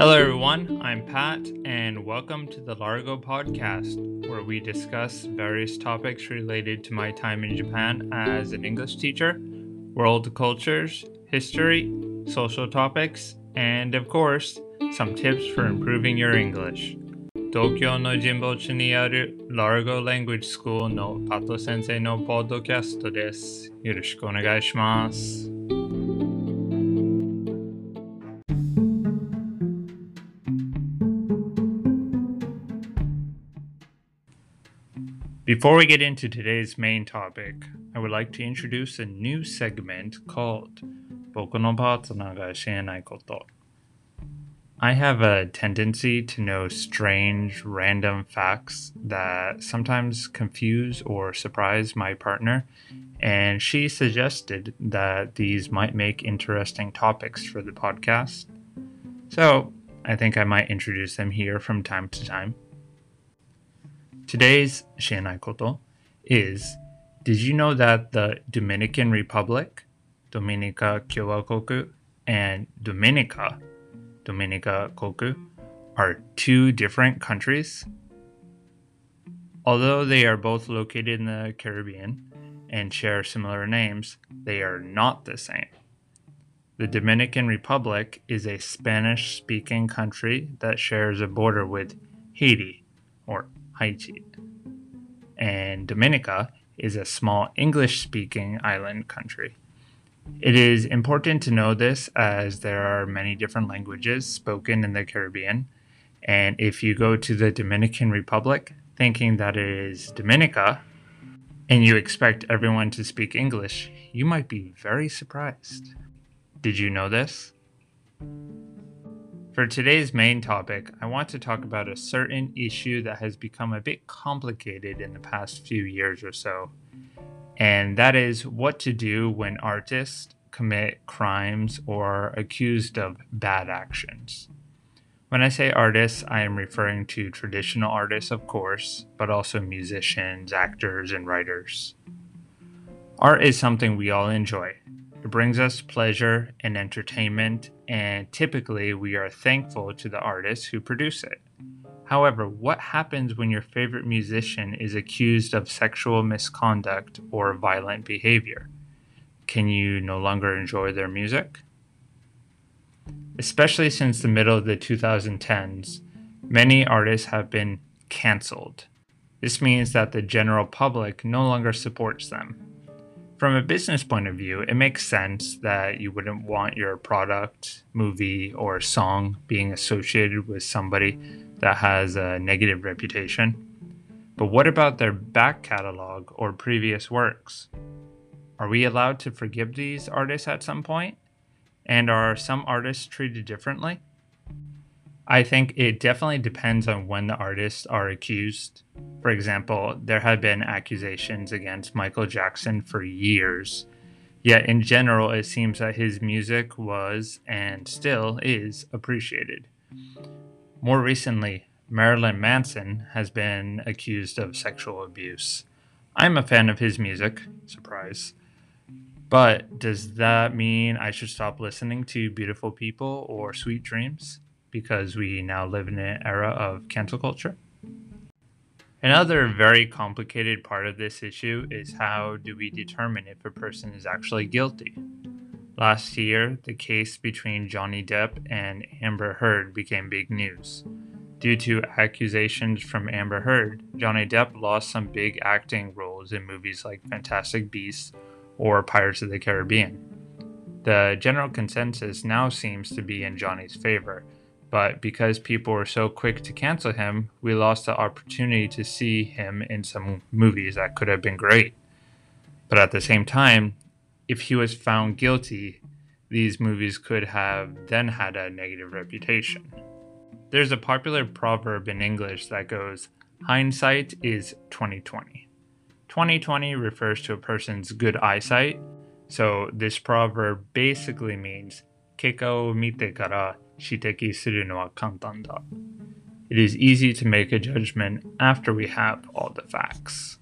Hello, everyone. I'm Pat, and welcome to the Largo podcast, where we discuss various topics related to my time in Japan as an English teacher, world cultures, history, social topics, and of course, some tips for improving your English. 東京の神保地にある Largo Language School のパト先生のポッドキャストです。よろしくお願いします。 Before we get into today's main topic, I would like to introduce a new segment called Boku no Partner. I have a tendency to know strange, random facts that sometimes confuse or surprise my partner, and she suggested that these might make interesting topics for the podcast. So I think I might introduce them here from time to time. Today's Koto is Did you know that the Dominican Republic, Dominica Kyowakoku, and Dominica Dominica Koku are two different countries. Although they are both located in the Caribbean and share similar names, they are not the same. The Dominican Republic is a Spanish speaking country that shares a border with Haiti or Haiti. And Dominica is a small English speaking island country. It is important to know this as there are many different languages spoken in the Caribbean. And if you go to the Dominican Republic thinking that it is Dominica and you expect everyone to speak English, you might be very surprised. Did you know this? For today's main topic, I want to talk about a certain issue that has become a bit complicated in the past few years or so and that is what to do when artists commit crimes or accused of bad actions. When I say artists, I am referring to traditional artists, of course, but also musicians, actors, and writers. Art is something we all enjoy. It brings us pleasure and entertainment, and typically we are thankful to the artists who produce it. However, what happens when your favorite musician is accused of sexual misconduct or violent behavior? Can you no longer enjoy their music? Especially since the middle of the 2010s, many artists have been canceled. This means that the general public no longer supports them. From a business point of view, it makes sense that you wouldn't want your product, movie, or song being associated with somebody that has a negative reputation. But what about their back catalog or previous works? Are we allowed to forgive these artists at some point? And are some artists treated differently? I think it definitely depends on when the artists are accused. For example, there have been accusations against Michael Jackson for years. Yet, in general, it seems that his music was and still is appreciated. More recently, Marilyn Manson has been accused of sexual abuse. I'm a fan of his music, surprise. But does that mean I should stop listening to Beautiful People or Sweet Dreams because we now live in an era of cancel culture? Another very complicated part of this issue is how do we determine if a person is actually guilty? Last year, the case between Johnny Depp and Amber Heard became big news. Due to accusations from Amber Heard, Johnny Depp lost some big acting roles in movies like Fantastic Beasts or Pirates of the Caribbean. The general consensus now seems to be in Johnny's favor, but because people were so quick to cancel him, we lost the opportunity to see him in some movies that could have been great. But at the same time, if he was found guilty, these movies could have then had a negative reputation. There's a popular proverb in English that goes, hindsight is 2020. 2020 refers to a person's good eyesight, so this proverb basically means 結果を見てから shiteki suru no wa kantan da. It is easy to make a judgment after we have all the facts.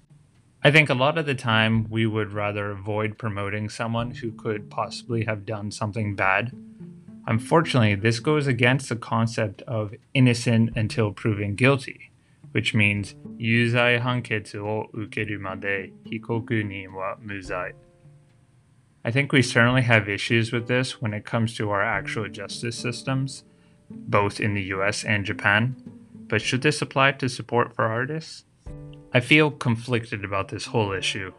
I think a lot of the time we would rather avoid promoting someone who could possibly have done something bad. Unfortunately, this goes against the concept of innocent until proven guilty, which means yuzai hanketsu o ukeru made hikoku ni wa muzai. I think we certainly have issues with this when it comes to our actual justice systems, both in the US and Japan. But should this apply to support for artists? I feel conflicted about this whole issue.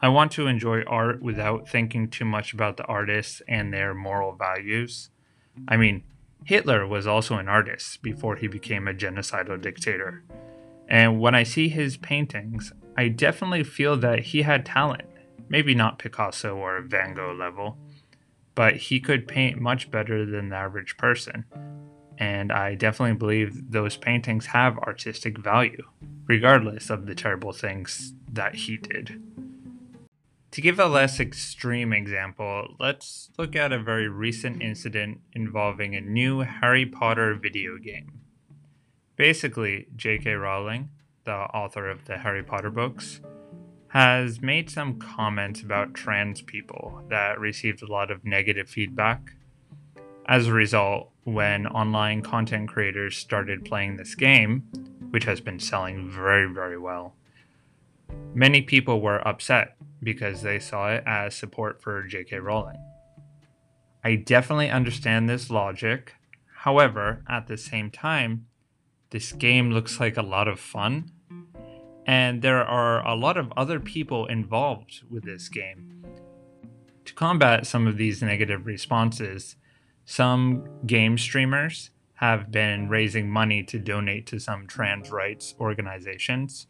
I want to enjoy art without thinking too much about the artists and their moral values. I mean, Hitler was also an artist before he became a genocidal dictator. And when I see his paintings, I definitely feel that he had talent. Maybe not Picasso or Van Gogh level, but he could paint much better than the average person. And I definitely believe those paintings have artistic value, regardless of the terrible things that he did. To give a less extreme example, let's look at a very recent incident involving a new Harry Potter video game. Basically, J.K. Rowling, the author of the Harry Potter books, has made some comments about trans people that received a lot of negative feedback. As a result, when online content creators started playing this game, which has been selling very, very well, many people were upset because they saw it as support for J.K. Rowling. I definitely understand this logic. However, at the same time, this game looks like a lot of fun, and there are a lot of other people involved with this game. To combat some of these negative responses, some game streamers have been raising money to donate to some trans rights organizations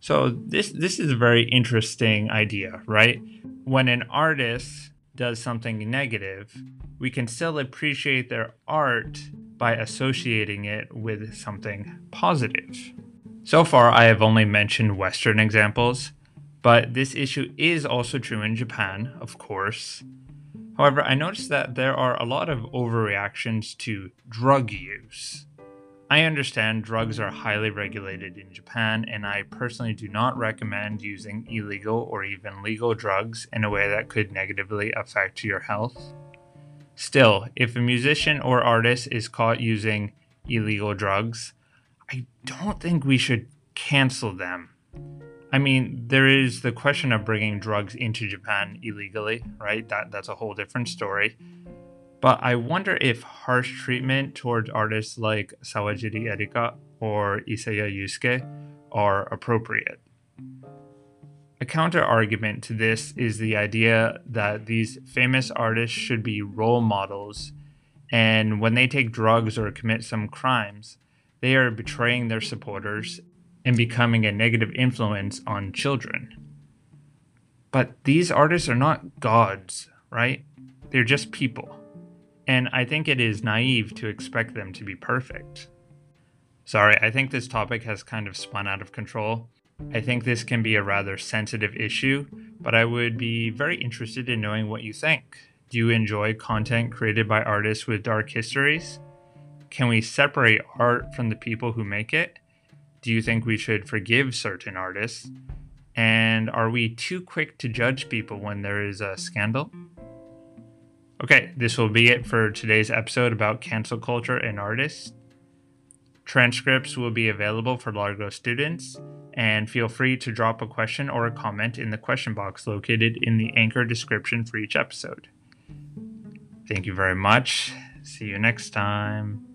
so this this is a very interesting idea, right? When an artist does something negative, we can still appreciate their art by associating it with something positive. So far, I have only mentioned Western examples, but this issue is also true in Japan, of course. However, I noticed that there are a lot of overreactions to drug use. I understand drugs are highly regulated in Japan, and I personally do not recommend using illegal or even legal drugs in a way that could negatively affect your health. Still, if a musician or artist is caught using illegal drugs, I don't think we should cancel them. I mean, there is the question of bringing drugs into Japan illegally, right? That that's a whole different story. But I wonder if harsh treatment towards artists like Sawajiri Erika or Iseya Yusuke are appropriate. A counter argument to this is the idea that these famous artists should be role models, and when they take drugs or commit some crimes, they are betraying their supporters and becoming a negative influence on children. But these artists are not gods, right? They're just people and I think it is naive to expect them to be perfect. Sorry, I think this topic has kind of spun out of control. I think this can be a rather sensitive issue, but I would be very interested in knowing what you think. Do you enjoy content created by artists with dark histories? Can we separate art from the people who make it? Do you think we should forgive certain artists? And are we too quick to judge people when there is a scandal? Okay, this will be it for today's episode about cancel culture and artists. Transcripts will be available for Largo students, and feel free to drop a question or a comment in the question box located in the anchor description for each episode. Thank you very much. See you next time.